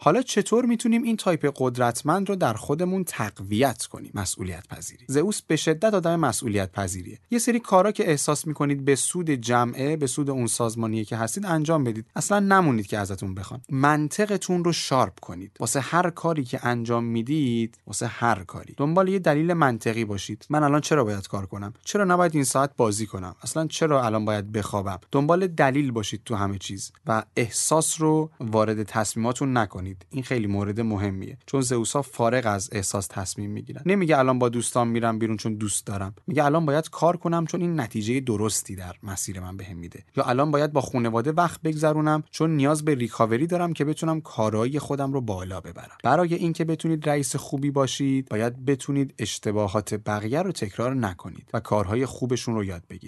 حالا چطور می‌تونیم این تایپ قدرتمند رو در خودمون تقویت کنیم؟ مسئولیت پذیری زئوس به شدت آدم مسئولیت پذیریه یه سری کارا که احساس می‌کنید به سود جمعه به سود اون سازمانیه که هستید انجام بدید. اصلا نمونید که ازتون بخوان. منطقتون رو sharp کنید. واسه هر کاری که انجام می‌دید واسه هر کاری. دنبال یه دلیل منطقی باشید. من الان چرا باید کار کنم؟ چرا نباید این ساعت بازی کنم؟ اصلا چرا الان باید بخوابم؟ دنبال دلیل باشید تو همه چیز. و احساس رو وارد تصمیماتون نکنید. این خیلی مورد مهمیه. چون زئوسا فارغ از احساس تصمیم می‌گیرن. نمیگه الان با دوستان میرم بیرون چون دوست دارم. میگه الان باید کار کنم چون این نتیجه درستی در مسیر من بهم میده. یا الان باید با خانواده وقت بگذرونم چون نیاز به ریکاوری دارم که بتونم کارایی خودم رو بالا ببرم. برای اینکه بتونید رئیس خوبی باشید باید بتونید اشتباهات بقیه رو تکرار نکنید و کارهای خوبشون رو یاد بگیرید.